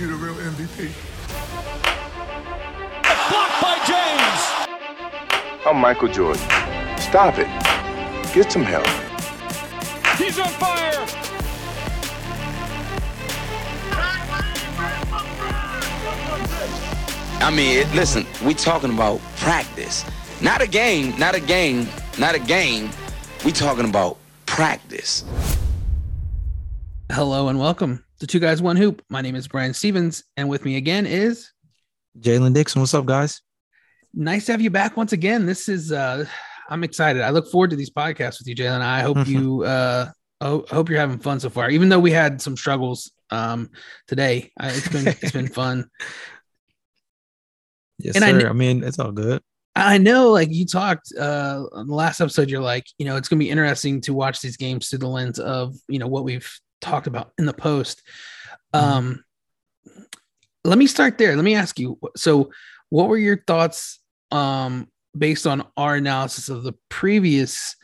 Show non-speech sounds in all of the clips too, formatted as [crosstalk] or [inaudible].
you the real MVP. Blocked by James. I'm Michael Jordan. Stop it. Get some help. He's on fire. I mean, it, listen, we talking about practice, not a game, not a game, not a game. We talking about practice. Hello and welcome to Two Guys One Hoop. My name is Brian Stevens, and with me again is Jalen Dixon. What's up, guys? nice to have you back once again. This is uh I'm excited. I look forward to these podcasts with you, Jalen. I hope [laughs] you uh I hope you're having fun so far. Even though we had some struggles um today, I, it's been it's been fun. [laughs] Yes, And I sir. kn- I, mean, it's all good. I know, like you talked uh on the last episode, you're like, you know, it's gonna be interesting to watch these games through the lens of you know what we've talked about in the post. Um let me start there. Let me ask you. So, what were your thoughts um based on our analysis of the previous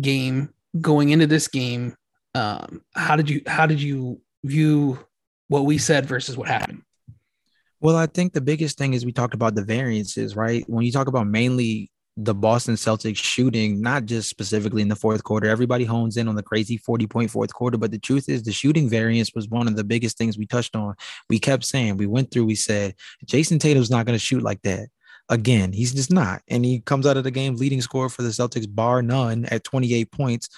game going into this game? Um, how did you how did you view what we said versus what happened? Well, I think the biggest thing is we talked about the variances, right? When you talk about mainly the Boston Celtics shooting, not just specifically in the fourth quarter, everybody hones in on the crazy 40 point fourth quarter. But the truth is, the shooting variance was one of the biggest things we touched on. We kept saying, we went through, we said, Jayson Tatum's not going to shoot like that. Again, he's just not. And he comes out of the game leading scorer for the Celtics, bar none, at 28 points.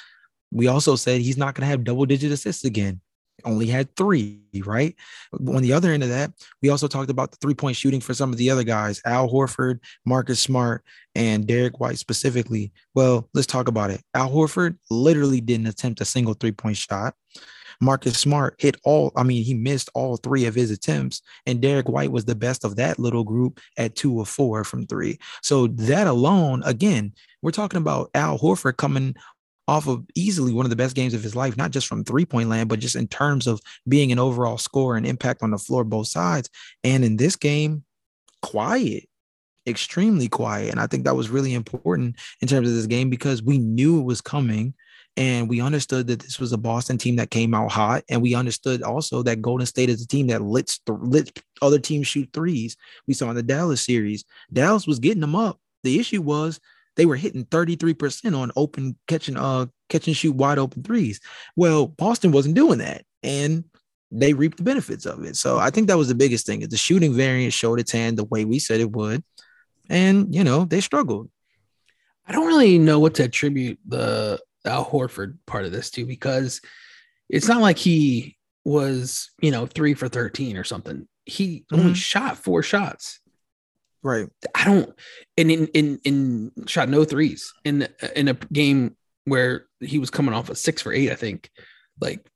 We also said he's not going to have double digit assists again. Only had three, right? On the other end of that, we also talked about the three point shooting for some of the other guys, Al Horford, Marcus Smart, and Derrick White specifically. Well, let's talk about it. Al Horford literally didn't attempt a single three point shot. Marcus Smart hit all, I mean, he missed all three of his attempts, and Derrick White was the best of that little group at two of four from three. So that alone, again, we're talking about Al Horford coming off of easily one of the best games of his life, not just from three point land, but just in terms of being an overall score and impact on the floor, both sides. And in this game, quiet, extremely quiet. And I think that was really important in terms of this game because we knew it was coming. And we understood that this was a Boston team that came out hot. And we understood also that Golden State is a team that lets, th- lets other teams shoot threes. We saw in the Dallas series, Dallas was getting them up. The issue was they were hitting 33% on open catching uh catch and shoot wide open threes. Well, Boston wasn't doing that. And they reaped the benefits of it. So I think that was the biggest thing is the shooting variance showed its hand the way we said it would. And you know, they struggled. I don't really know what to attribute the Al Horford part of this to because it's not like he was, you know, three for 13 or something. He only Mhm. shot four shots. Right. I don't, and in, in, in shot no threes in, in a game where he was coming off a six for eight, I think, like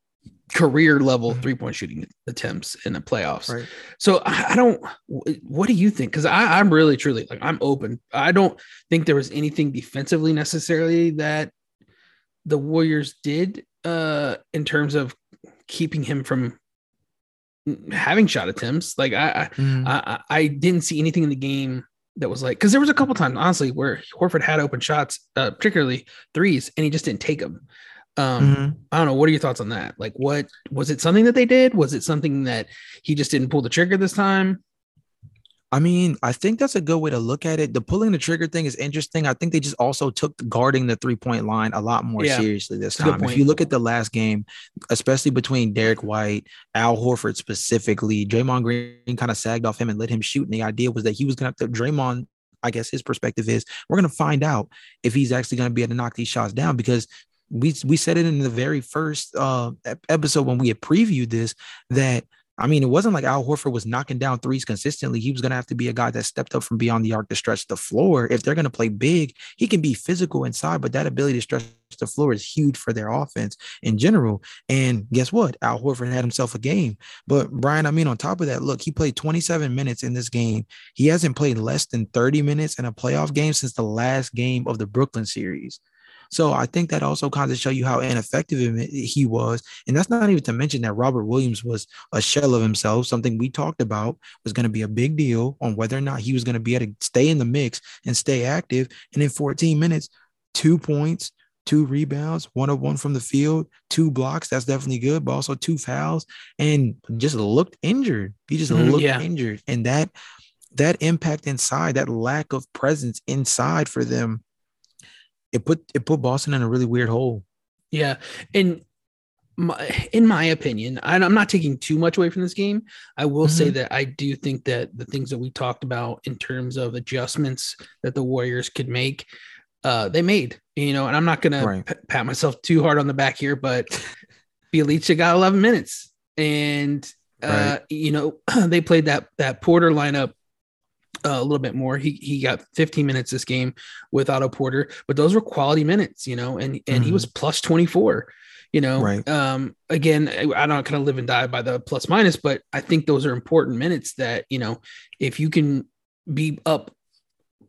career level Mhm. three point shooting attempts in the playoffs. Right. So I, I don't. What do you think? Because I'm really truly like I'm open. I don't think there was anything defensively necessarily that the Warriors did uh in terms of keeping him from having shot attempts. Like I Mhm. I, I, I didn't see anything in the game that was like because there was a couple times honestly where Horford had open shots, uh, particularly threes, and he just didn't take them. Um, Mhm. I don't know. What are your thoughts on that? Like, what was it something that they did? Was it something that he just didn't pull the trigger this time? I mean, I think that's a good way to look at it. The pulling the trigger thing is interesting. I think they just also took guarding the three point line a lot more Yeah, seriously this time. If you look at the last game, especially between Derrick White, Al Horford specifically, Draymond Green kind of sagged off him and let him shoot. And the idea was that he was going to have to, Draymond, I guess his perspective is we're going to find out if he's actually going to be able to knock these shots down because we we said it in the very first uh, episode when we had previewed this that I mean, it wasn't like Al Horford was knocking down threes consistently. He was going to have to be a guy that stepped up from beyond the arc to stretch the floor. If they're going to play big, he can be physical inside, but that ability to stretch the floor is huge for their offense in general. And guess what? Al Horford had himself a game. But Brian, I mean, on top of that, look, he played 27 minutes in this game. He hasn't played less than 30 minutes in a playoff game since the last game of the Brooklyn series. So I think that also kind of show you how ineffective he was. And that's not even to mention that Robert Williams was a shell of himself, something we talked about was going to be a big deal on whether or not he was going to be able to stay in the mix and stay active. And in 14 minutes, two points, two rebounds, one of one from the field, two blocks. That's definitely good, but also two fouls, and just looked injured. He just Mhm, looked yeah. injured, and that that impact inside, that lack of presence inside for them, it put it put Boston in a really weird hole. Yeah, and my, in my opinion, and I'm not taking too much away from this game. I will say Mhm. that I do think that the things that we talked about in terms of adjustments that the Warriors could make, uh, they made. You know, and I'm not gonna Right. p- pat myself too hard on the back here, but [laughs] Bjelica got 11 minutes, and uh, you know [clears throat] they played that that Porter lineup uh, a little bit more. He he got 15 minutes this game with Otto Porter, but those were quality minutes, you know, and and he Mhm. was plus 24. You know, Right. um, again, I, don't kind of live and die by the plus minus, but I think those are important minutes that you know, if you can be up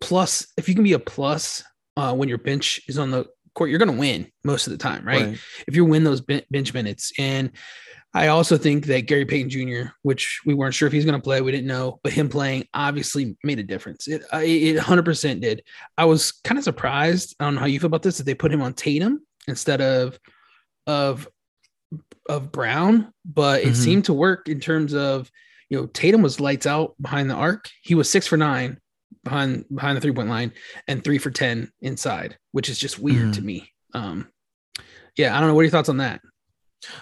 plus, if you can be a plus uh, when your bench is on the court, you're going to win most of the time, right? if you win those bench minutes. And I also think that Gary Payton Jr., which we weren't sure if he's going to play, we didn't know, but him playing obviously made a difference. It it 100% did. I was kind of surprised. I don't know how you feel about this that they put him on Tatum instead of of of Brown, but it Mhm. seemed to work in terms of you know Tatum was lights out behind the arc. He was six for nine behind behind the three point line and three for ten inside, which is just weird Mhm. to me. Um, yeah, I don't know. What are your thoughts on that?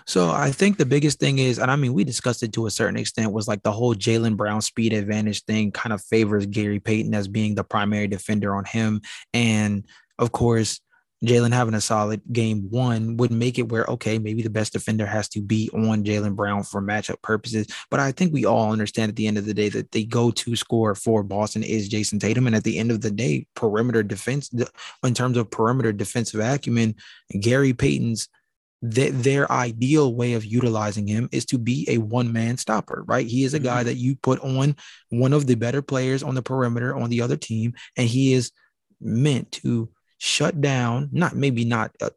So I think the biggest thing is, and I mean, we discussed it to a certain extent, was like the whole Jaylen Brown speed advantage thing kind of favors Gary Payton as being the primary defender on him. And of course, Jalen having a solid game one would make it where, okay, maybe the best defender has to be on Jaylen Brown for matchup purposes. But I think we all understand at the end of the day that the go to score for Boston is Jayson Tatum. And at the end of the day, perimeter defense, in terms of perimeter defensive acumen, Gary Payton's that their ideal way of utilizing him is to be a one man stopper, right? He is a guy mm-hmm. that you put on one of the better players on the perimeter on the other team, and he is meant to shut down, not maybe not uh,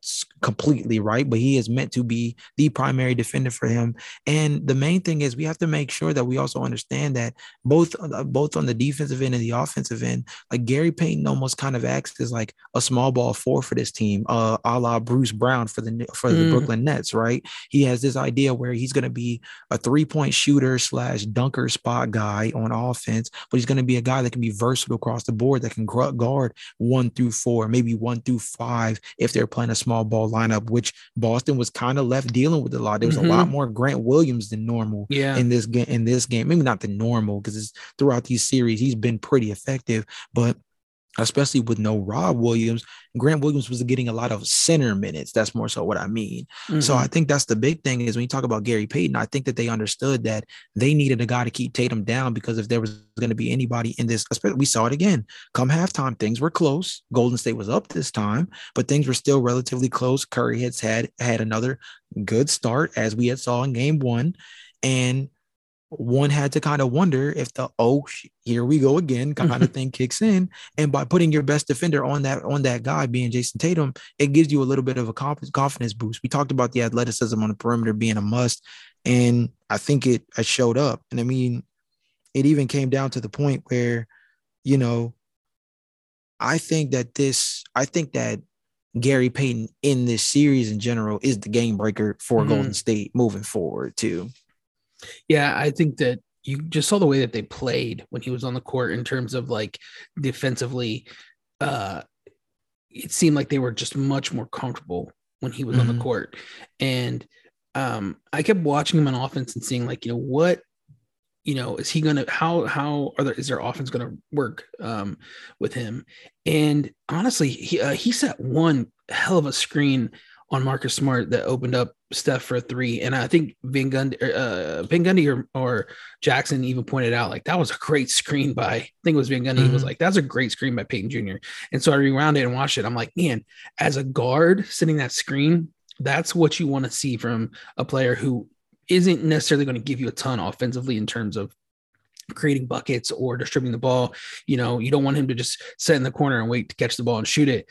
completely right, but he is meant to be the primary defender for him. And the main thing is we have to make sure that we also understand that both uh, both on the defensive end and the offensive end, like Gary Payton almost kind of acts as like a small ball four for this team, uh, a la Bruce Brown for the for the Mm. Brooklyn Nets, right? He has this idea where he's going to be a three point shooter slash dunker spot guy on offense, but he's going to be a guy that can be versatile across the board that can guard one through four, maybe one through five if they're playing a small ball lineup, which Boston was kind of left dealing with a lot. There was Mhm. a lot more Grant Williams than normal Yeah. in this game. In this game, maybe not the normal because it's throughout these series he's been pretty effective, but especially with no Rob Williams, Grant Williams was getting a lot of center minutes. That's more so what I mean. So Mhm. I think that's the big thing is when you talk about Gary Payton, I think that they understood that they needed a guy to keep Tatum down because if there was going to be anybody in this, especially we saw it again. Come halftime, things were close. Golden State was up this time, but things were still relatively close. Curry has had had another good start as we had saw in game one. And one had to kind of wonder if the oh here we go again kind of [laughs] thing kicks in and by putting your best defender on that on that guy being Jayson Tatum it gives you a little bit of a confidence boost we talked about the athleticism on the perimeter being a must and I think it, it showed up and I mean it even came down to the point where you know I think that this I think that Gary Payton in this series in general is the game breaker for Mhm. Golden State moving forward too Yeah, I think that you just saw the way that they played when he was on the court in terms of like defensively. Uh, it seemed like they were just much more comfortable when he was on Mhm. the court, and um, I kept watching him on offense and seeing like you know what, you know, is he gonna how how are there is their offense gonna work um, with him? And honestly, he uh, he set one hell of a screen on Marcus Smart that opened up Steph for a three. And I think Van Gundy, uh, Van Gundy or, or Jackson even pointed out like that was a great screen by, I think it was Van Gundy. He was Mhm. like, that's a great screen by Payton Jr. And so I rewound it and watched it. I'm like, man, as a guard sitting that screen, that's what you want to see from a player who isn't necessarily going to give you a ton offensively in terms of creating buckets or distributing the ball. You know, you don't want him to just sit in the corner and wait to catch the ball and shoot it.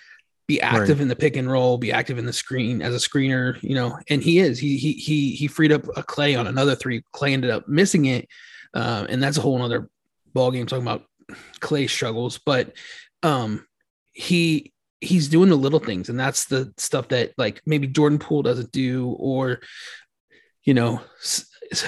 Be active in the pick and roll, be active in the screen as a screener, you know, and he is. He he he he freed up a Klay on another three. Klay ended up missing it. Uh, and that's a whole other ball game talking about Klay struggles. But um he he's doing the little things, and that's the stuff that like maybe Jordan Poole doesn't do, or you know,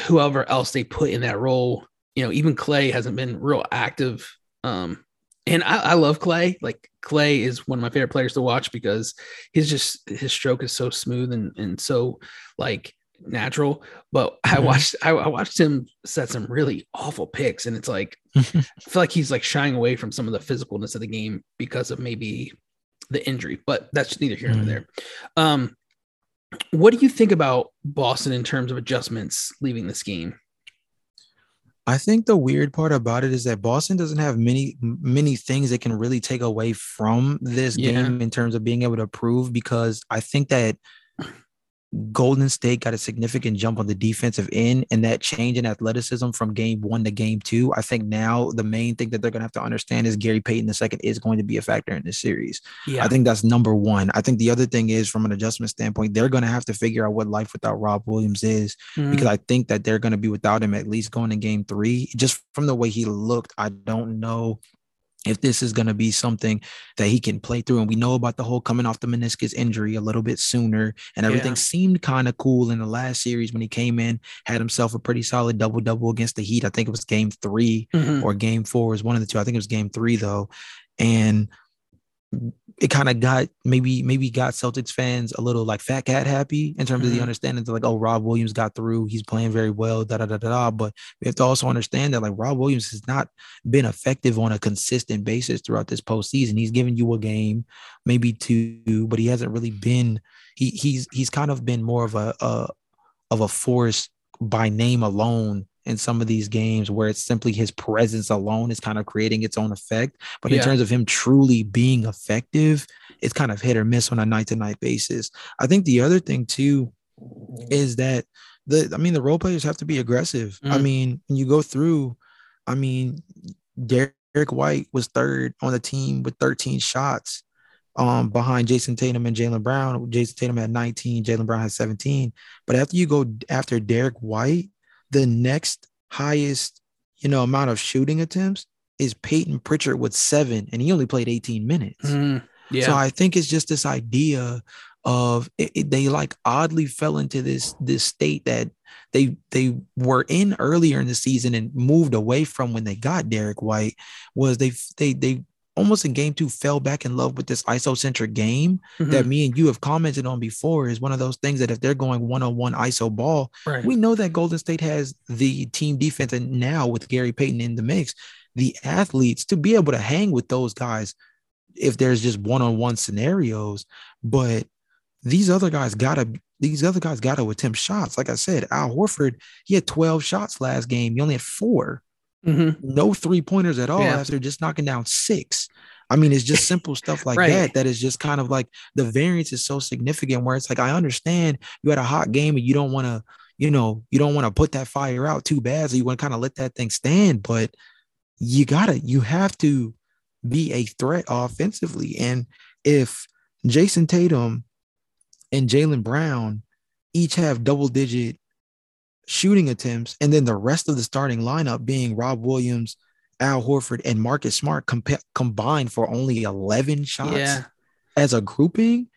whoever else they put in that role. You know, even Klay hasn't been real active. Um, and I, I love Klay. Like Klay is one of my favorite players to watch because he's just his stroke is so smooth and and so like natural. But I Mhm. watched I, I watched him set some really awful picks, and it's like [laughs] I feel like he's like shying away from some of the physicalness of the game because of maybe the injury. But that's neither here nor Mhm. there. Um, what do you think about Boston in terms of adjustments leaving this game? I think the weird part about it is that Boston doesn't have many many things that can really take away from this Yeah. game in terms of being able to prove because I think that Golden State got a significant jump on the defensive end and that change in athleticism from game one to game two. I think now the main thing that they're going to have to understand is Gary Payton II is going to be a factor in this series. Yeah, I think that's number one. I think the other thing is from an adjustment standpoint, they're going to have to figure out what life without Rob Williams is Mhm. because I think that they're going to be without him at least going to game three. Just from the way he looked, I don't know if this is going to be something that he can play through. And we know about the whole coming off the meniscus injury a little bit sooner, and everything Yeah. seemed kind of cool in the last series when he came in, had himself a pretty solid double double against the Heat. I think it was game three Mhm. or game four was one of the two. I think it was game three though. And it kind of got maybe maybe got Celtics fans a little like fat cat happy in terms of the Mhm. understanding that like, oh, Rob Williams got through, he's playing very well, da da da da da. But we have to also understand that like Rob Williams has not been effective on a consistent basis throughout this postseason. He's given you a game, maybe two, but he hasn't really been. He he's he's kind of been more of a, a of a force by name alone in some of these games where it's simply his presence alone is kind of creating its own effect. But in terms of him truly being effective, it's kind of hit or miss on a night to night basis. I think the other thing too is that the I mean the role players have to be aggressive. I Mm. mean, when you go through, I mean, Derrick White was third on the team with 13 shots um behind Jayson Tatum and Jaylen Brown. Jayson Tatum had 19, Jaylen Brown had 17. But after you go after Derrick White, the next highest, you know, amount of shooting attempts is Payton Pritchard with seven, and he only played 18 minutes. Mhm. yeah, So I think it's just this idea of it, it- they like oddly fell into this this state that they they were in earlier in the season and moved away from when they got Derrick White was they they they almost in game two fell back in love with this isocentric game that Mhm. me and you have commented on before is one of those things that if they're going one-on-one iso ball right. we know that Golden State has the team defense, and now with Gary Payton in the mix, the athletes to be able to hang with those guys if there's just one-on-one scenarios. But these other guys gotta these other guys gotta attempt shots. Like I said, Al Horford, he had 12 shots last game. He only had four, Mhm. no three-pointers at all Yeah. after just knocking down six. I mean, it's just simple stuff like Right. that. That is just kind of like the variance is so significant where it's like, I understand you had a hot game and you don't want to, you know, you don't want to put that fire out too bad. So you want to kind of let that thing stand. But you gotta, you have to be a threat offensively. And if Jayson Tatum and Jaylen Brown each have double digit shooting attempts, and then the rest of the starting lineup being Rob Williams, Al Horford, and Marcus Smart compa- combined for only 11 shots Yeah, as a grouping,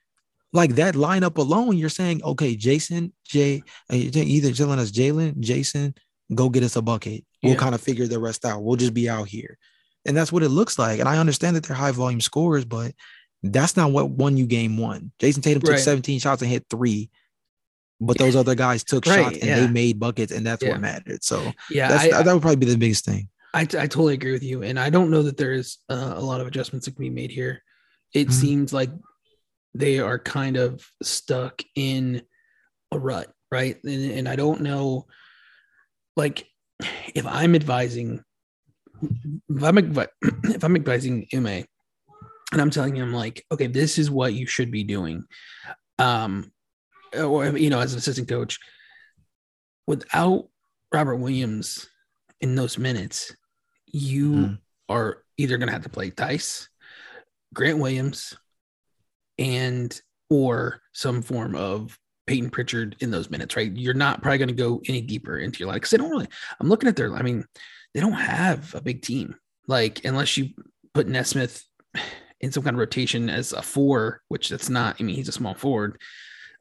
like that lineup alone, you're saying, okay, Jason, Jay, uh, either telling us Jalen, Jason, go get us a bucket. We'll Yeah. kind of figure the rest out. We'll just be out here. And that's what it looks like. And I understand that they're high volume scorers, but that's not what won you game one. Jayson Tatum took Right. 17 shots and hit three, but those other guys took Right, shots and yeah. they made buckets, and that's Yeah. what mattered. So yeah. that's, I, that would probably be the biggest thing. I, I totally agree with you, and I don't know that there is uh, a lot of adjustments that can be made here. It Mhm. seems like they are kind of stuck in a rut, right? And, and I don't know, like, if I'm advising, if I'm [clears throat] if I'm advising Ime, and I'm telling him like, okay, this is what you should be doing, um, or you know, as an assistant coach, without Robert Williams in those minutes, you Mm. are either going to have to play Theis, Grant Williams, and or some form of Payton Pritchard in those minutes, right? You're not probably going to go any deeper into your line because they don't really. I'm looking at their. I mean, they don't have a big team, like unless you put Nesmith in some kind of rotation as a four, which that's not. I mean, he's a small forward,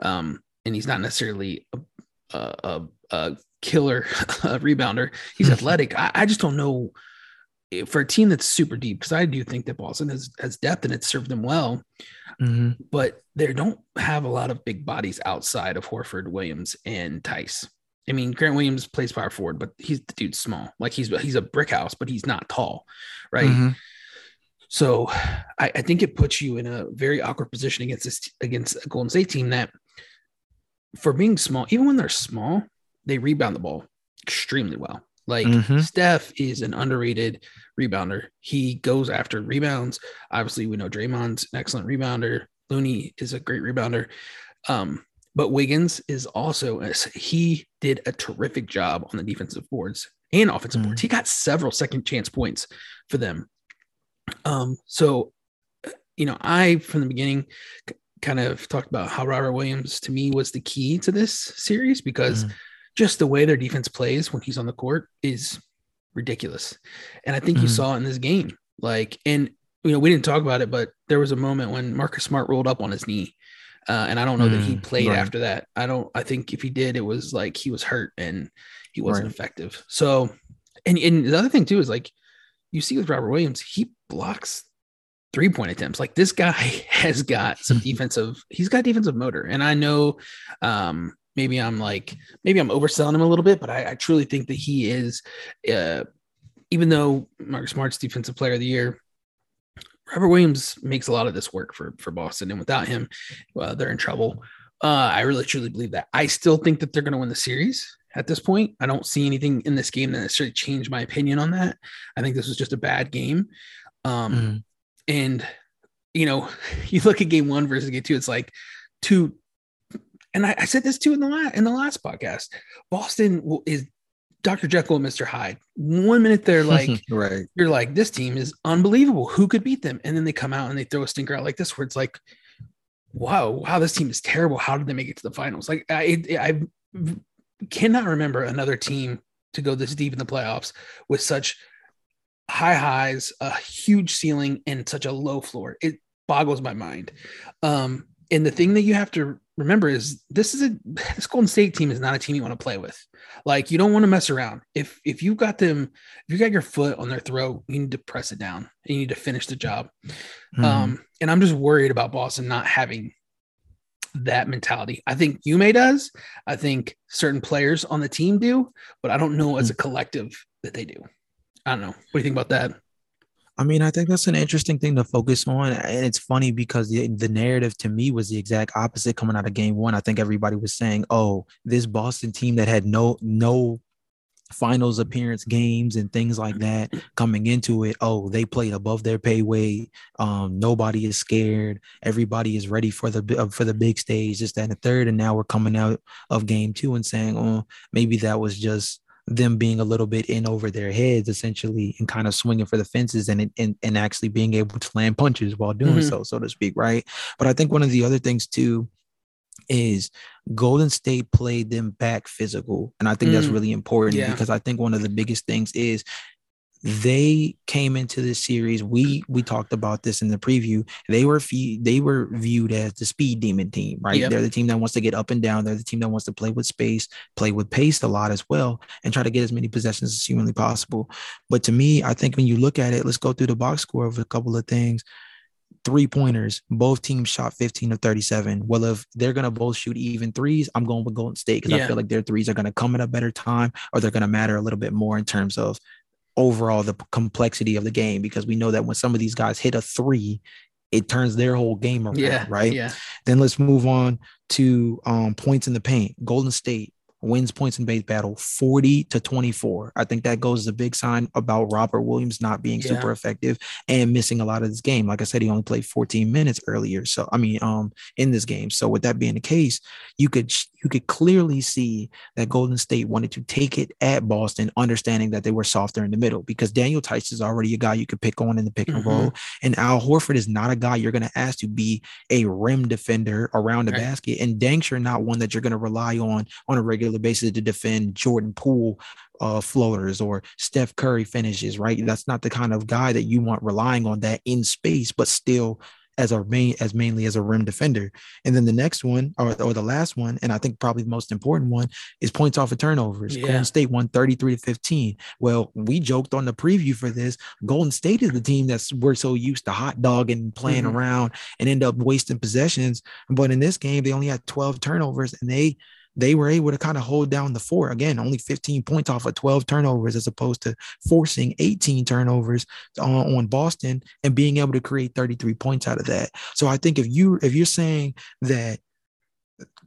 um, and he's not necessarily a, a, a killer [laughs] a rebounder. He's athletic. I, I, just don't know for a team that's super deep because I do think that Boston has has depth and it's served them well. Mm-hmm. But they don't have a lot of big bodies outside of Horford, Williams, and Theis. I mean, Grant Williams plays power forward, but he's the dude's small. Like he's he's a brick house, but he's not tall, right? Mm-hmm. So I, I, think it puts you in a very awkward position against this against a Golden State team that, for being small, even when they're small, they rebound the ball extremely well. Like mm-hmm. Steph is an underrated rebounder. He goes after rebounds. Obviously, we know Draymond's an excellent rebounder. Looney is a great rebounder. Um, but Wiggins is also he did a terrific job on the defensive boards and offensive mm-hmm. boards. He got several second chance points for them. Um, so you know, I from the beginning kind of talked about how Robert Williams to me was the key to this series because mm-hmm just the way their defense plays when he's on the court is ridiculous. And I think mm-hmm. you saw in this game, like, and you know, we didn't talk about it, but there was a moment when Marcus Smart rolled up on his knee. Uh, and I don't know mm, that he mm, played right. after that. I don't, I think if he did, it was like he was hurt and he wasn't right. effective. So, and, and the other thing too is like you see with Robert Williams, he blocks three point attempts. Like this guy [laughs] has got some [laughs] defensive, he's got defensive motor. And I know, um, maybe I'm like maybe I'm overselling him a little bit, but I, I truly think that he is, uh, even though Marcus Smart's defensive player of the year, Robert Williams makes a lot of this work for for Boston, and without him, uh, they're in trouble. Uh, I really truly believe that. I still think that they're going to win the series at this point. I don't see anything in this game that necessarily changed my opinion on that. I think this was just a bad game. Um, mm. And you know, [laughs] you look at game one versus game two, it's like two and I, I said this too in the last in the last podcast. Boston is Dr. Jekyll and Mr. Hyde. One minute they're [laughs] like, right, you're like, this team is unbelievable. Who could beat them? And then they come out and they throw a stinker out like this, where it's like, wow, wow, this team is terrible. How did they make it to the finals? Like, I, I cannot remember another team to go this deep in the playoffs with such high highs, a huge ceiling, and such a low floor. It boggles my mind. Um, and the thing that you have to remember is this is a [laughs] this Golden State team is not a team you want to play with. Like you don't want to mess around. If if you've got them, if you got your foot on their throat, you need to press it down. You need to finish the job. Mm-hmm. Um, and I'm just worried about Boston not having that mentality. I think Ime does. I think certain players on the team do, but I don't know as a collective that they do. I don't know. What do you think about that? I mean, I think that's an interesting thing to focus on. And it's funny because the, the narrative to me was the exact opposite coming out of game one. I think everybody was saying, oh, this Boston team that had no, no finals appearance games and things like that coming into it oh they played above their pay weight um nobody is scared everybody is ready for the uh, for the big stage just that and the third and now we're coming out of game two and saying oh maybe that was just them being a little bit in over their heads essentially and kind of swinging for the fences and and, and actually being able to land punches while doing mm-hmm. so so to speak right but i think one of the other things too is golden state played them back physical and i think mm. that's really important yeah. because i think one of the biggest things is they came into this series we we talked about this in the preview they were they were viewed as the speed demon team right yep. they're the team that wants to get up and down they're the team that wants to play with space play with pace a lot as well and try to get as many possessions as humanly possible but to me i think when you look at it let's go through the box score of a couple of things three pointers. Both teams shot 15 of 37. Well, if they're going to both shoot even threes, I'm going with Golden State because yeah. I feel like their threes are going to come at a better time or they're going to matter a little bit more in terms of overall the complexity of the game because we know that when some of these guys hit a three, it turns their whole game around, yeah, right? Yeah. Then let's move on to um, points in the paint. Golden State wins points in base battle 40 to 24. I think that goes as a big sign about Robert Williams not being yeah. super effective and missing a lot of this game. Like I said, he only played 14 minutes earlier. So I mean, um, in this game. So with that being the case, you could you could clearly see that Golden State wanted to take it at Boston, understanding that they were softer in the middle because Daniel Theis is already a guy you could pick on in the pick and mm-hmm. roll. And Al Horford is not a guy you're going to ask to be a rim defender around the right. basket. And Dank's not one that you're going to rely on on a regular regular basis to defend Jordan Poole uh, floaters or Steph Curry finishes, right? That's not the kind of guy that you want relying on that in space, but still as a main as mainly as a rim defender. And then the next one or, or the last one, and I think probably the most important one is points off of turnovers. Yeah. Golden State won 33 to 15. Well, we joked on the preview for this. Golden State is the team that's we're so used to hot dogging and playing Mhm. around and end up wasting possessions. But in this game, they only had 12 turnovers and they they were able to kind of hold down the four Again, only 15 points off of 12 turnovers as opposed to forcing 18 turnovers on, on Boston and being able to create 33 points out of that. So I think if you if you're saying that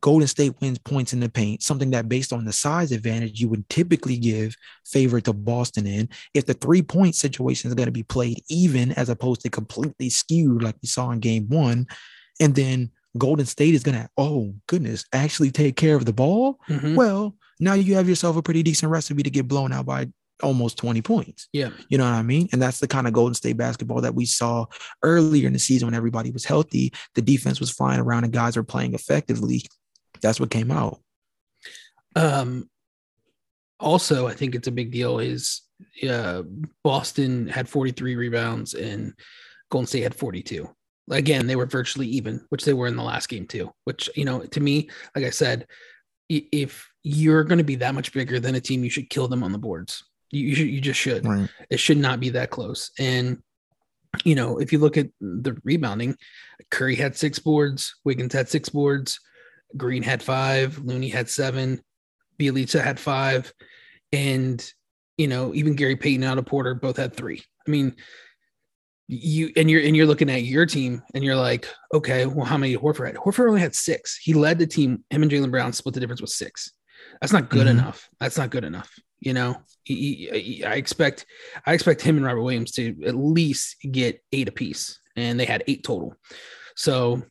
Golden State wins points in the paint, something that based on the size advantage you would typically give favor to Boston in. If the three point situation is going to be played even as opposed to completely skewed like we saw in game one, and then Golden State is going to, oh goodness, actually take care of the ball. Mhm. Well, now you have yourself a pretty decent recipe to get blown out by almost 20 points. Yeah. You know what I mean? And that's the kind of Golden State basketball that we saw earlier in the season when everybody was healthy. The defense was flying around and guys were playing effectively. That's what came out. Um, also, I think it's a big deal is uh, Boston had 43 rebounds and Golden State had 42. Again, they were virtually even, which they were in the last game too. Which you know, to me, like I said, if you're going to be that much bigger than a team, you should kill them on the boards. You, you should, you just should. Right. It should not be that close. And you know, if you look at the rebounding, Curry had six boards, Wiggins had six boards, Green had five, Looney had seven, Bjelica had five, and you know, even Gary Payton and Otto Porter both had three. I mean, you and you're and you're looking at your team and you're like, okay, well, how many Horford had? Horford only had six. He led the team. Him and Jaylen Brown split the difference with six. That's not good Mhm. enough. That's not good enough. You know, he- he- I expect I expect him and Robert Williams to at least get eight apiece, and they had eight total. So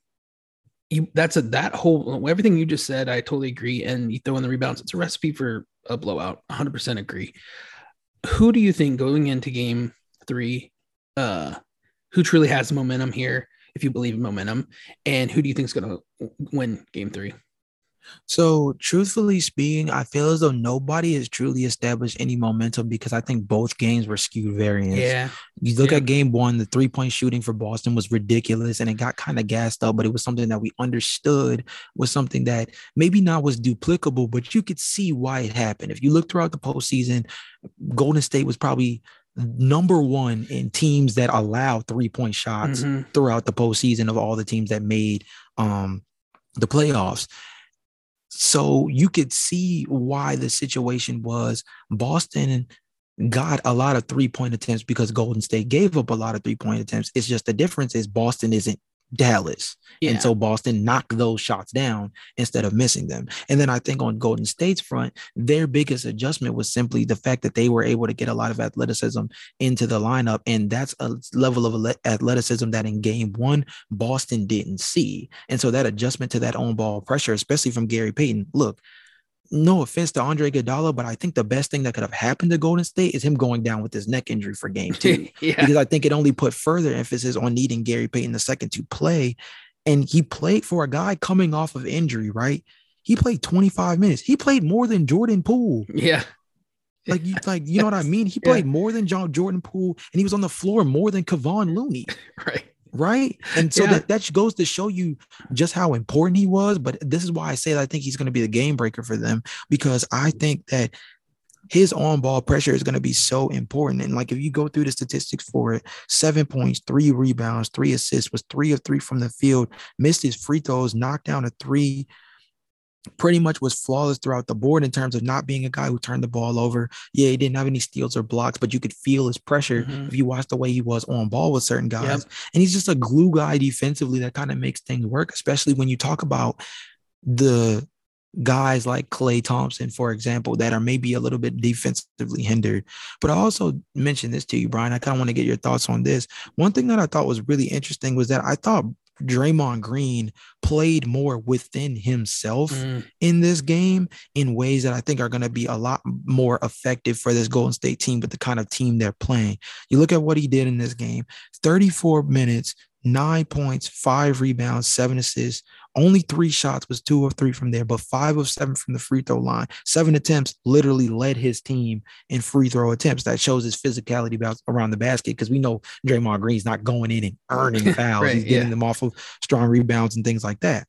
you that's a that whole everything you just said. I totally agree. And you throw in the rebounds, it's a recipe for a blowout. 100 percent agree. Who do you think going into game three, uh, who truly has momentum here? If you believe in momentum, and who do you think is going to win game three? So, truthfully speaking, I feel as though nobody has truly established any momentum because I think both games were skewed variants. Yeah, You look Yeah. at game one, the three point shooting for Boston was ridiculous and it got kind of gassed up, but it was something that we understood was something that maybe not was duplicable, but you could see why it happened. If you look throughout the postseason, Golden State was probably number one in teams that allow three point shots Mhm. throughout the postseason of all the teams that made um, the playoffs. So you could see why the situation was Boston got a lot of three point attempts because Golden State gave up a lot of three point attempts. It's just the difference is Boston isn't Dallas. yeah. And so Boston knocked those shots down instead of missing them. And then I think on Golden State's front, their biggest adjustment was simply the fact that they were able to get a lot of athleticism into the lineup. And that's a level of athleticism that in game one, Boston didn't see. And so that adjustment to that on ball pressure, especially from Gary Payton, look, no offense to Andre Iguodala, but I think the best thing that could have happened to Golden State is him going down with his neck injury for game two [laughs] yeah, because I think it only put further emphasis on needing Gary Payton II to play. And he played for a guy coming off of injury, right? He played 25 minutes. He played more than Jordan Poole. yeah, Like you, like you know what I [laughs] mean? He Yeah. played more than John Jordan Poole, and he was on the floor more than Kevon Looney, [laughs] right. Right? And so Yeah. that, that goes to show you just how important he was. But this is why I say that I think he's going to be the game breaker for them because I think that his on ball pressure is going to be so important. And like if you go through the statistics for it, seven points, three rebounds, three assists, was three of three from the field, missed his free throws, knocked down a three. Pretty much was flawless throughout the board in terms of not being a guy who turned the ball over. Yeah, he didn't have any steals or blocks, but you could feel his pressure Mhm. if you watch the way he was on ball with certain guys. And he's just a glue guy defensively that kind of makes things work, especially when you talk about the guys like Klay Thompson, for example, that are maybe a little bit defensively hindered. But I also mentioned this to you, Brian. I kind of want to get your thoughts on this. One thing that I thought was really interesting was that I thought Draymond Green played more within himself Mm, in this game in ways that I think are going to be a lot more effective for this Golden State team, but the kind of team they're playing. You look at what he did in this game 34 minutes, nine points, five rebounds, seven assists, Only three shots was two of three from there, but five of seven from the free throw line. Seven attempts literally led his team in free throw attempts. That shows his physicality about around the basket because we know Draymond Green's not going in and [laughs] earning fouls. right, He's getting yeah. them off of strong rebounds and things like that.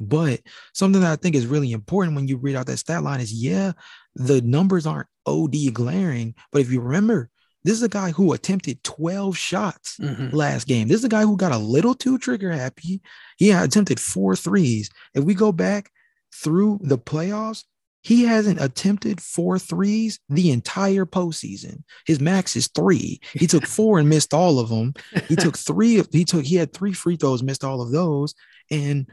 But something that I think is really important when you read out that stat line is yeah, the numbers aren't OD glaring, but if you remember, this is a guy who attempted 12 shots mm-hmm. last game. This is a guy who got a little too trigger happy. He attempted four threes. If we go back through the playoffs, he hasn't attempted four threes the entire postseason. His max is three. He took [laughs] four and missed all of them. He took three. He took. He had three free throws, missed all of those, and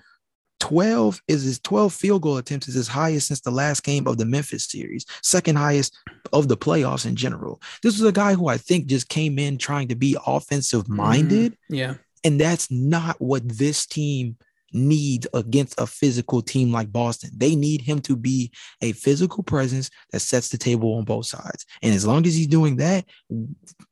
12 is his 12 field goal attempts is his highest since the last game of the Memphis series, second highest of the playoffs in general. This was a guy who I think just came in trying to be offensive minded. Mm, yeah. And that's not what this team needs against a physical team like Boston. They need him to be a physical presence that sets the table on both sides. And as long as he's doing that,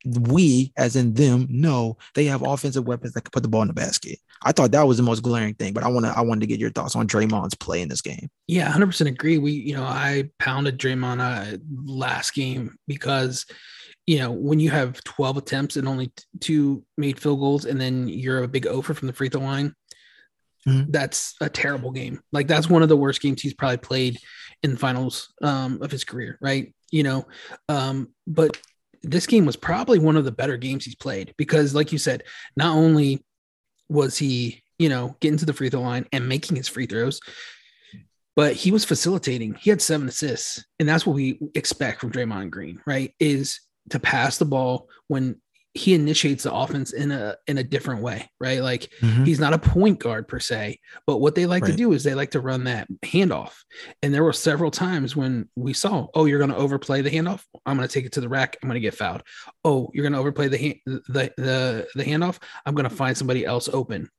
we, as in them, know they have offensive weapons that can put the ball in the basket. I thought that was the most glaring thing, but I want to I wanted to get your thoughts on Draymond's play in this game. Yeah, 100% agree. We, you know, I pounded Draymond uh, last game because you know, when you have 12 attempts and only two made field goals, and then you're a big over from the free throw line, Mm-hmm. That's a terrible game. Like that's one of the worst games he's probably played in the finals um, of his career, right? You know, um, but this game was probably one of the better games he's played because, like you said, not only was he, you know, getting to the free throw line and making his free throws, but he was facilitating. He had seven assists, and that's what we expect from Draymond Green, right? Is to pass the ball when he initiates the offense in a in a different way, right? Like mm-hmm. he's not a point guard per se, but what they like right. to do is they like to run that handoff. And there were several times when we saw, oh, you're going to overplay the handoff. I'm going to take it to the rack. I'm going to get fouled. Oh, you're going to overplay the hand, the the the handoff. I'm going to find somebody else open.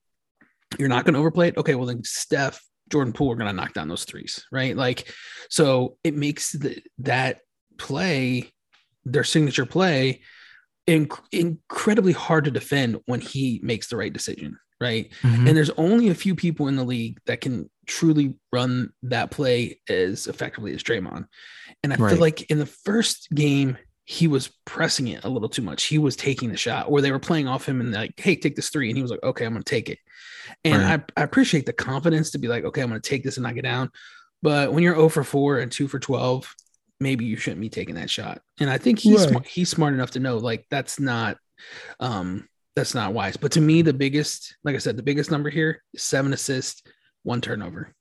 You're not going to overplay it. Okay, well then Steph, Jordan Poole are going to knock down those threes, right? Like so it makes the, that play their signature play inc- incredibly hard to defend when he makes the right decision, right? Mm-hmm. And there's only a few people in the league that can truly run that play as effectively as Draymond. And I right. feel like in the first game, he was pressing it a little too much. He was taking the shot, or they were playing off him and like, hey, take this three. And he was like, okay, I'm going to take it. And right. I, I appreciate the confidence to be like, okay, I'm going to take this and knock it down. But when you're 0 for 4 and 2 for 12, maybe you shouldn't be taking that shot. And I think he's right. smart, he's smart enough to know like that's not um that's not wise. But to me, the biggest, like I said, the biggest number here is seven assists, one turnover.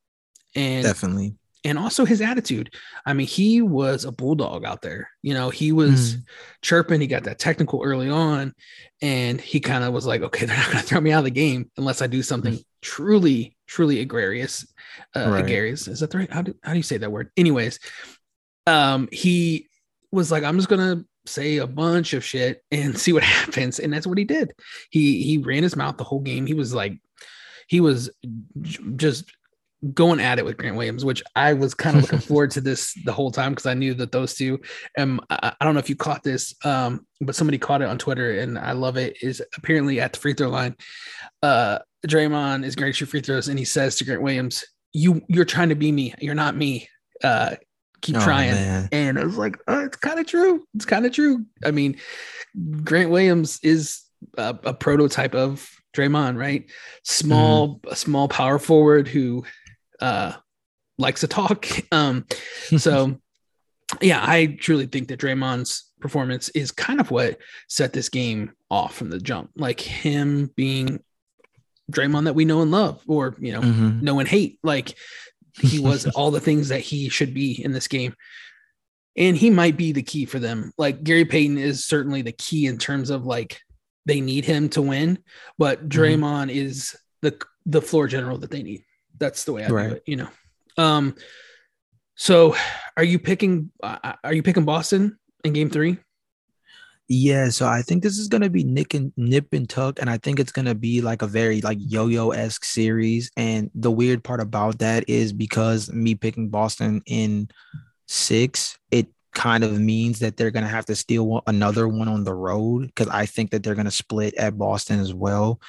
And definitely. And also his attitude. I mean, he was a bulldog out there. You know, he was mm. chirping. He got that technical early on, and he kind of was like, "Okay, [laughs] they're not going to throw me out of the game unless I do something mm. truly, truly egregious." Uh, right. Egregious is that the right? How do, how do you say that word? Anyways, um, he was like, I'm just gonna say a bunch of shit and [laughs] see what happens. And that's what he did. He he ran his mouth the whole game. He was like, he was j- just going at it with Grant Williams, which I was kind of looking [laughs] forward to this the whole time because I knew that those two. Um, I, I, don't know if you caught this, um, but somebody caught it on Twitter, and I love it. Is apparently at the free throw line, uh, Draymond is great shoot free throws, and he says to Grant Williams, "You you're trying to be me. You're not me. Uh, keep oh, trying. Man. And I was like, oh, it's kind of true. It's kind of true. I mean, Grant Williams is a, a prototype of Draymond, right? Small, mm. a small power forward who uh, likes to talk. [laughs] Um, so [laughs] yeah, I truly think that Draymond's performance is kind of what set this game off from the jump. Like him being Draymond that we know and love, or you know, mm-hmm. know and hate. Like he was [laughs] all the things that he should be in this game. And he might be the key for them. Like Gary Payton is certainly the key in terms of like they need him to win, but mm-hmm. Draymond mm-hmm. is the the floor general that they need. That's the way I right. do it, you know. Um so are you picking uh, are you picking Boston in game 3? Yeah, so I think this is gonna be nick and nip and tuck, and I think it's gonna be like a very like yo-yo esque series. And the weird part about that is because me picking Boston in six, it kind of means that they're gonna have to steal another one on the road because I think that they're gonna split at Boston as well.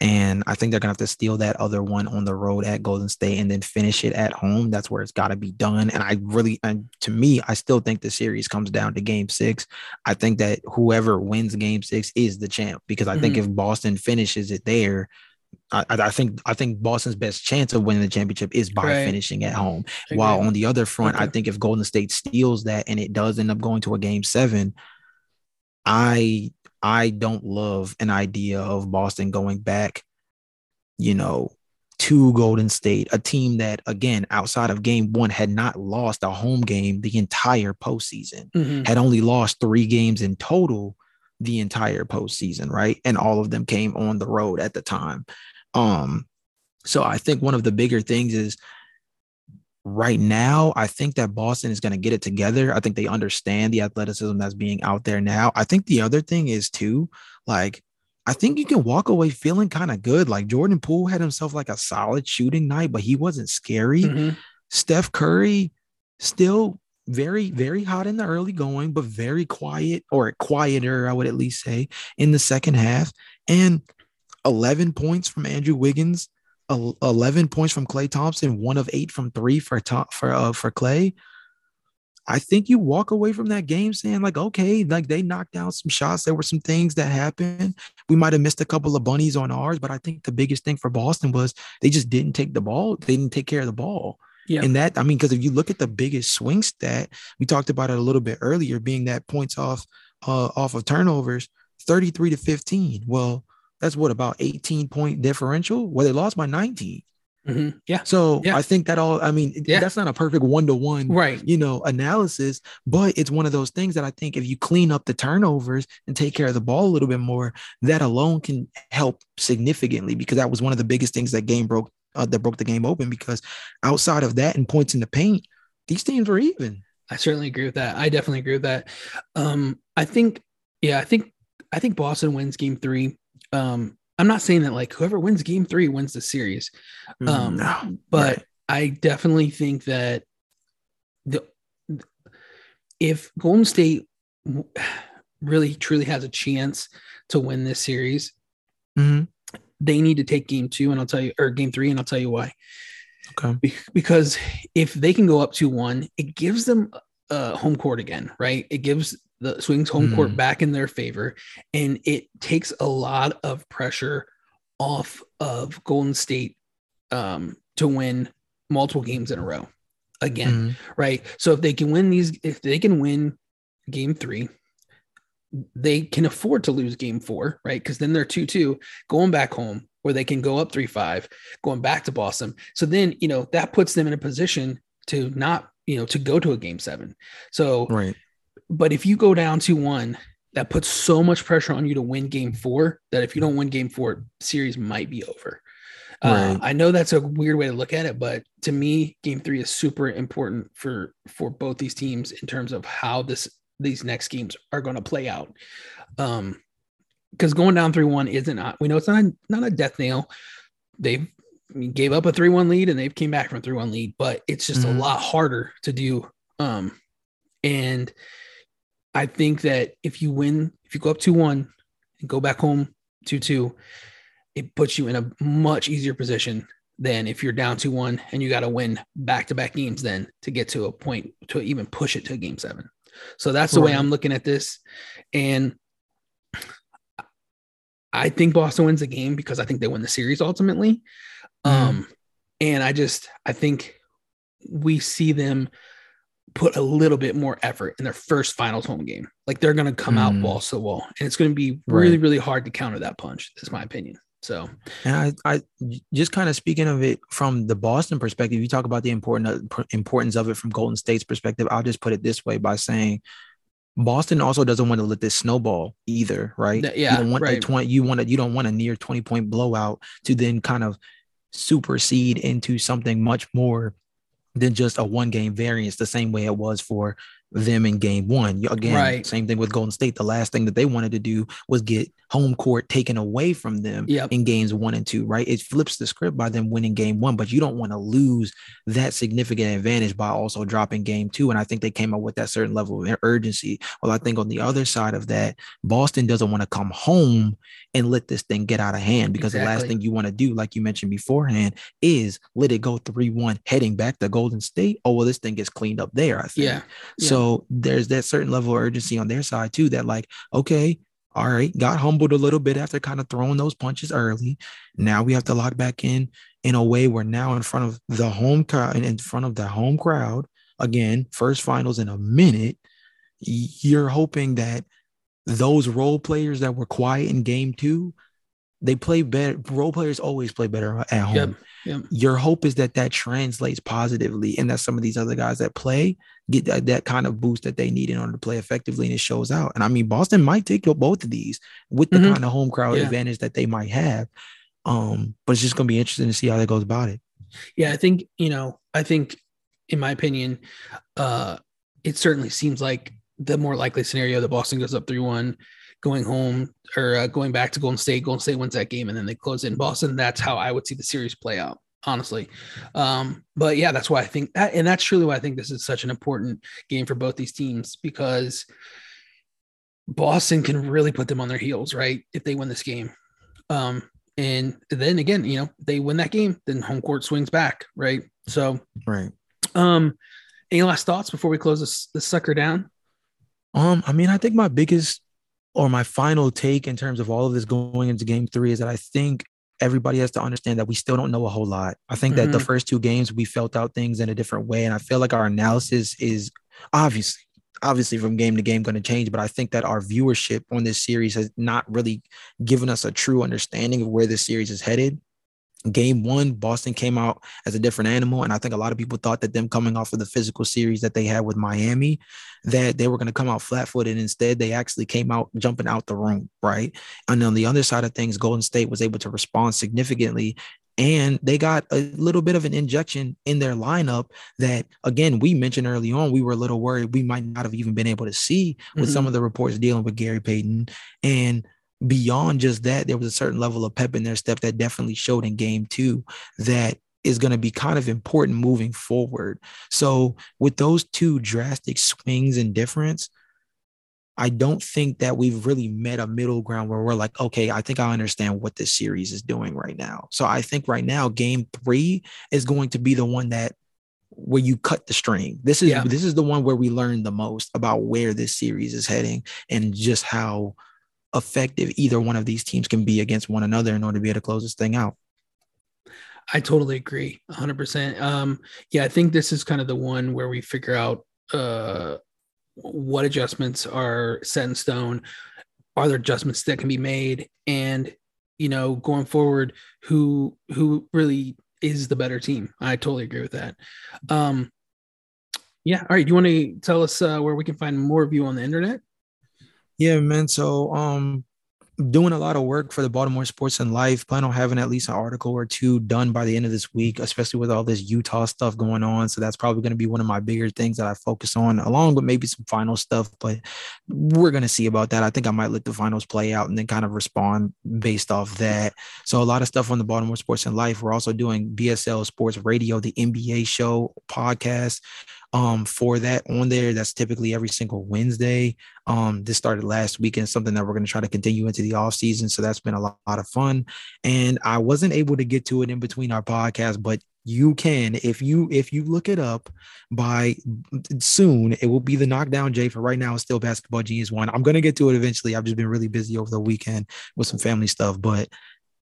And I think they're gonna have to steal that other one on the road at Golden State and then finish it at home. That's where it's got to be done. And I really, and to me, I still think the series comes down to Game Six. I think that whoever wins Game Six is the champ because I mm-hmm. think if Boston finishes it there, I, I, think I think Boston's best chance of winning the championship is by right. finishing at home. While on the other front, okay. I think if Golden State steals that and it does end up going to a game seven, I I don't love an idea of Boston going back, you know, to Golden State, a team that again outside of game one had not lost a home game the entire postseason, mm-hmm. had only lost three games in total the entire postseason, right? And all of them came on the road at the time. Um, so I think one of the bigger things is right now, I think that Boston is going to get it together. I think they understand the athleticism that's being out there now. I think the other thing is too, like, I think you can walk away feeling kind of good. Like Jordan Poole had himself like a solid shooting night, but he wasn't scary. Mm-hmm. Steph Curry still very, very hot in the early going, but very quiet or quieter, I would at least say, in the second half. And 11 points from Andrew Wiggins, 11 points from Klay Thompson, one of eight from three for top for uh, for Klay. I think you walk away from that game saying like, okay, like they knocked down some shots. There were some things that happened. We might have missed a couple of bunnies on ours, but I think the biggest thing for Boston was they just didn't take the ball. They didn't take care of the ball. Yeah. And that, I mean, because if you look at the biggest swing stat, we talked about it a little bit earlier, being that points off uh, off of turnovers, 33 to 15. Well, that's what about 18 point differential? Well, they lost by 19. Mm-hmm. Yeah. So yeah. I think that all, I mean, yeah. that's not a perfect one to one, right? You know, analysis, but it's one of those things that I think if you clean up the turnovers and take care of the ball a little bit more, that alone can help significantly because that was one of the biggest things that game broke uh, that broke the game open because outside of that and points in the paint, these teams were even. I certainly agree with that. I definitely agree with that. Um, I think, yeah, I think, I think Boston wins game three. Um, I'm not saying that like whoever wins game three wins the series. Mm, um, no, but right. I definitely think that the, if Golden State really truly has a chance to win this series, mm-hmm they need to take game two, and I'll tell you, or game three, and I'll tell you why. Okay. Be- because if they can go up to one, it gives them uh, home court again, right? It gives the swings home mm. court back in their favor, and it takes a lot of pressure off of Golden State um, to win multiple games in a row again, mm. right? So if they can win these, if they can win game three, they can afford to lose game four, right? Because then they're 2 2 going back home where they can go up 3 5, going back to Boston. So then, you know, that puts them in a position to not, you know, to go to a game seven. So, right. But if you go down to one, that puts so much pressure on you to win game four that if you don't win game four, series might be over. Uh, right. Uh, I know that's a weird way to look at it, but to me, game three is super important for for both these teams in terms of how this these next games are going to play out. Um, because going down three one isn't not we know it's not a, not a death nail. They gave up a three one lead and they've came back from three one lead, but it's just mm-hmm. a lot harder to do. Um, and I think that if you win, if you go up two one and go back home two two, it puts you in a much easier position than if you're down two one and you got to win back to back games then to get to a point to even push it to game seven. So that's the right. way I'm looking at this. And I think Boston wins the game because I think they win the series ultimately. Mm. Um, and I just I think we see them put a little bit more effort in their first finals home game. Like they're gonna come mm. out balls to the wall. And it's gonna be really, right. really hard to counter that punch. That's my opinion. So, and I, I just kind of speaking of it from the Boston perspective, you talk about the important importance of it from Golden State's perspective. I'll just put it this way by saying Boston also doesn't want to let this snowball either, right? Yeah, you don't want right. a 20, you want to, you don't want a near 20 point blowout to then kind of supersede into something much more than just a one game variance, the same way it was for them in game one. Again, Right. same thing with Golden State. The last thing that they wanted to do was get home court taken away from them Yep. in games one and two, right? It flips the script by them winning game one, but you don't want to lose that significant advantage by also dropping game two. And I think they came up with that certain level of urgency. Well, I think on the other side of that, Boston doesn't want to come home and let this thing get out of hand because the last thing you want to do, like you mentioned beforehand, is let it go 3 1 heading back to Golden State. Oh, well, this thing gets cleaned up there, I think. Yeah. Yeah. So there's that certain level of urgency on their side too. That like, okay, all right, got humbled a little bit after kind of throwing those punches early. Now we have to lock back in in a way where now in front of the home crowd and in front of the home crowd again, first finals in a minute. You're hoping that those role players that were quiet in game two, they play better. Role players always play better at home Yep. Yep. your hope is that that translates positively and that some of these other guys that play get that, that kind of boost that they need in order to play effectively and it shows out and i mean boston might take both of these with the Mhm. kind of home crowd Yeah. advantage that they might have um but it's just going to be interesting to see how that goes about it Yeah, I think, you know, I think in my opinion, uh it certainly seems like the more likely scenario that Boston goes up 3-1 going home or uh, going back to Golden State, Golden State wins that game and then they close in Boston. That's how I would see the series play out, honestly. Um but yeah, that's why I think that and that's truly why I think this is such an important game for both these teams because Boston can really put them on their heels, right? If they win this game. Um, and then again, you know, they win that game, then home court swings back, right? So, right um, any last thoughts before we close this, this sucker down? um i mean i think my biggest or my final take in terms of all of this going into game three is that i think everybody has to understand that we still don't know a whole lot. I think that the Mhm. first two games we felt out things in a different way, and I feel like our analysis is obviously obviously from game to game going to change but i think that our viewership on this series has not really given us a true understanding of where this series is headed game one boston came out as a different animal and i think a lot of people thought that them coming off of the physical series that they had with miami that they were going to come out flat-footed. Instead they actually came out jumping out the room right? And on the other side of things golden state was able to respond significantly and they got a little bit of an injection in their lineup that again we mentioned early on we were a little worried we might not have even been able to see with some mm-hmm. of the reports dealing with gary payton. And beyond just that there was a certain level of pep in their step that definitely showed in game two that is going to be kind of important moving forward so with those two drastic swings in difference I don't think that we've really met a middle ground where we're like, okay, I think I understand what this series is doing right now. So I think right now, game three is going to be the one that where you cut the string. This is Yeah. this is the one where we learn the most about where this series is heading and just how effective either one of these teams can be against one another in order to be able to close this thing out. I totally agree 100%. Um, yeah, I think this is kind of the one where we figure out uh, what adjustments are set in stone. Are there adjustments that can be made? And, you know, going forward, who who really is the better team? I totally agree with that. Um, yeah. All right. Do you want to tell us uh, where we can find more of you on the internet? Yeah, man. So um doing a lot of work for the Baltimore Sports and Life. Plan on having at least an article or two done by the end of this week, especially with all this Utah stuff going on. So that's probably going to be one of my bigger things that I focus on, along with maybe some final stuff. But we're going to see about that. I think I might let the finals play out and then kind of respond based off that. So a lot of stuff on the Baltimore Sports and Life. We're also doing BSL Sports Radio, the NBA show podcast um for that on there. That's typically every single wednesday. Um this started last weekend, something that we're going to try to continue into the off season. So that's been a lot, lot of fun. And i wasn't able to get to it in between our podcast but you can. If you if you look it up by soon it will be the knockdown j for right now it's still basketball genius one. I'm going to get to it eventually. I've just been really busy over the weekend with some family stuff but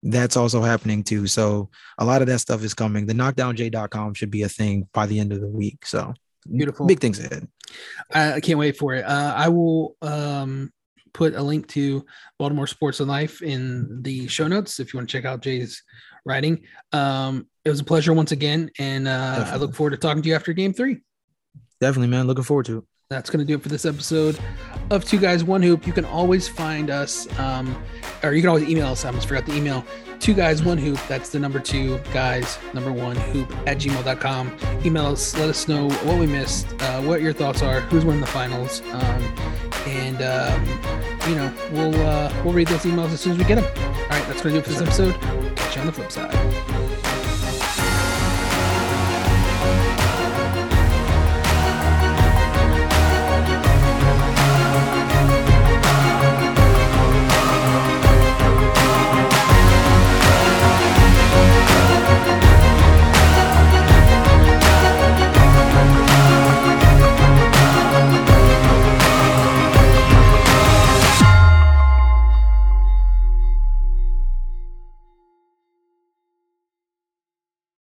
that's also happening too. So a lot of that stuff is coming. The knockdownj.com should be a thing by the end of the week so Beautiful. big things ahead I, I can't wait for it. Uh, I will um, put a link to Baltimore Sports and Life in the show notes if you want to check out Jay's writing. Um, it was a pleasure once again, and uh, I look forward to talking to you after Game Three. definitely man looking forward to it that's going to do it for this episode of Two Guys One Hoop. You can always find us, um, or you can always email us. I almost forgot the email. Two Guys One Hoop. That's the number two guys number one hoop at gmail.com. Email us. Let us know what we missed, uh, what your thoughts are, who's winning the finals, um, and um, you know we'll uh, we'll read those emails as soon as we get them. All right, that's going to do it for this episode. Catch you on the flip side.